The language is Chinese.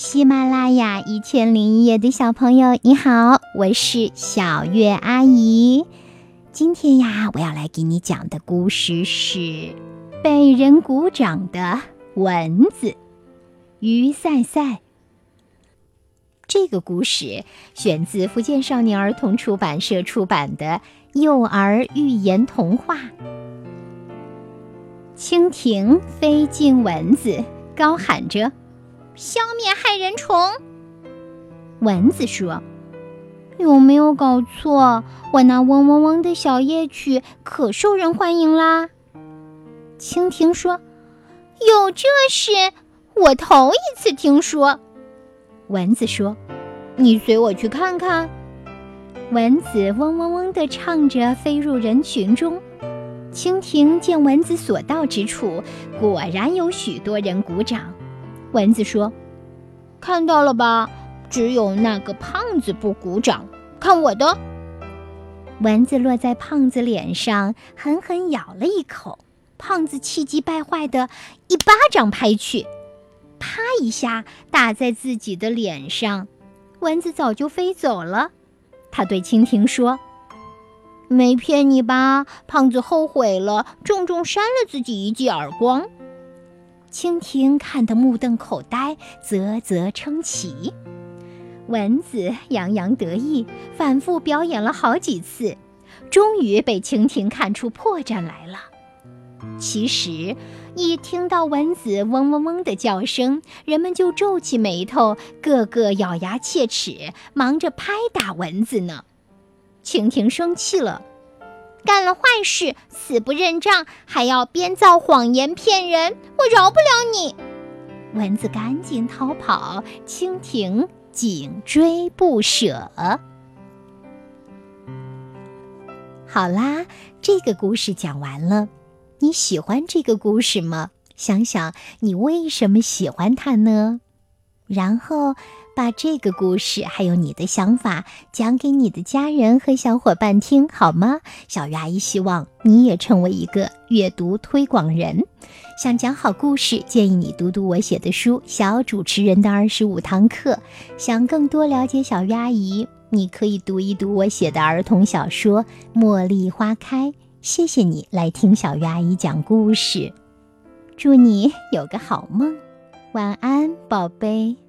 喜马拉雅一千零一夜的小朋友，你好，我是小月阿姨。今天呀，我要来给你讲的故事是被人鼓掌的蚊子。于赛赛。这个故事选自福建少年儿童出版社出版的幼儿寓言童话。蜻蜓飞进蚊子，高喊着。消灭害人虫。蚊子说：“有没有搞错？我那嗡嗡嗡的小夜曲可受人欢迎啦。”蜻蜓说：“有这事？我头一次听说。”蚊子说：“你随我去看看。”蚊子嗡嗡嗡地唱着，飞入人群中。蜻蜓见蚊子所到之处，果然有许多人鼓掌。蚊子说：“看到了吧，只有那个胖子不鼓掌。看我的！”蚊子落在胖子脸上，狠狠咬了一口。胖子气急败坏的一巴掌拍去，啪一下打在自己的脸上。蚊子早就飞走了。他对蜻蜓说：“没骗你吧？胖子后悔了，重重扇了自己一记耳光。”蜻蜓看得目瞪口呆，啧啧称奇。蚊子洋洋得意，反复表演了好几次，终于被蜻蜓看出破绽来了。其实，一听到蚊子嗡嗡嗡的叫声，人们就皱起眉头，个个咬牙切齿，忙着拍打蚊子呢。蜻蜓生气了。干了坏事，死不认账，还要编造谎言骗人，我饶不了你！蚊子赶紧逃跑，蜻蜓紧追不舍。好啦，这个故事讲完了，你喜欢这个故事吗？想想你为什么喜欢它呢？然后。把这个故事还有你的想法讲给你的家人和小伙伴听好吗？小鱼阿姨希望你也成为一个阅读推广人。想讲好故事，建议你读读我写的书《小主持人的二十五堂课》。想更多了解小鱼阿姨，你可以读一读我写的儿童小说《茉莉花开》。谢谢你来听小鱼阿姨讲故事，祝你有个好梦，晚安，宝贝。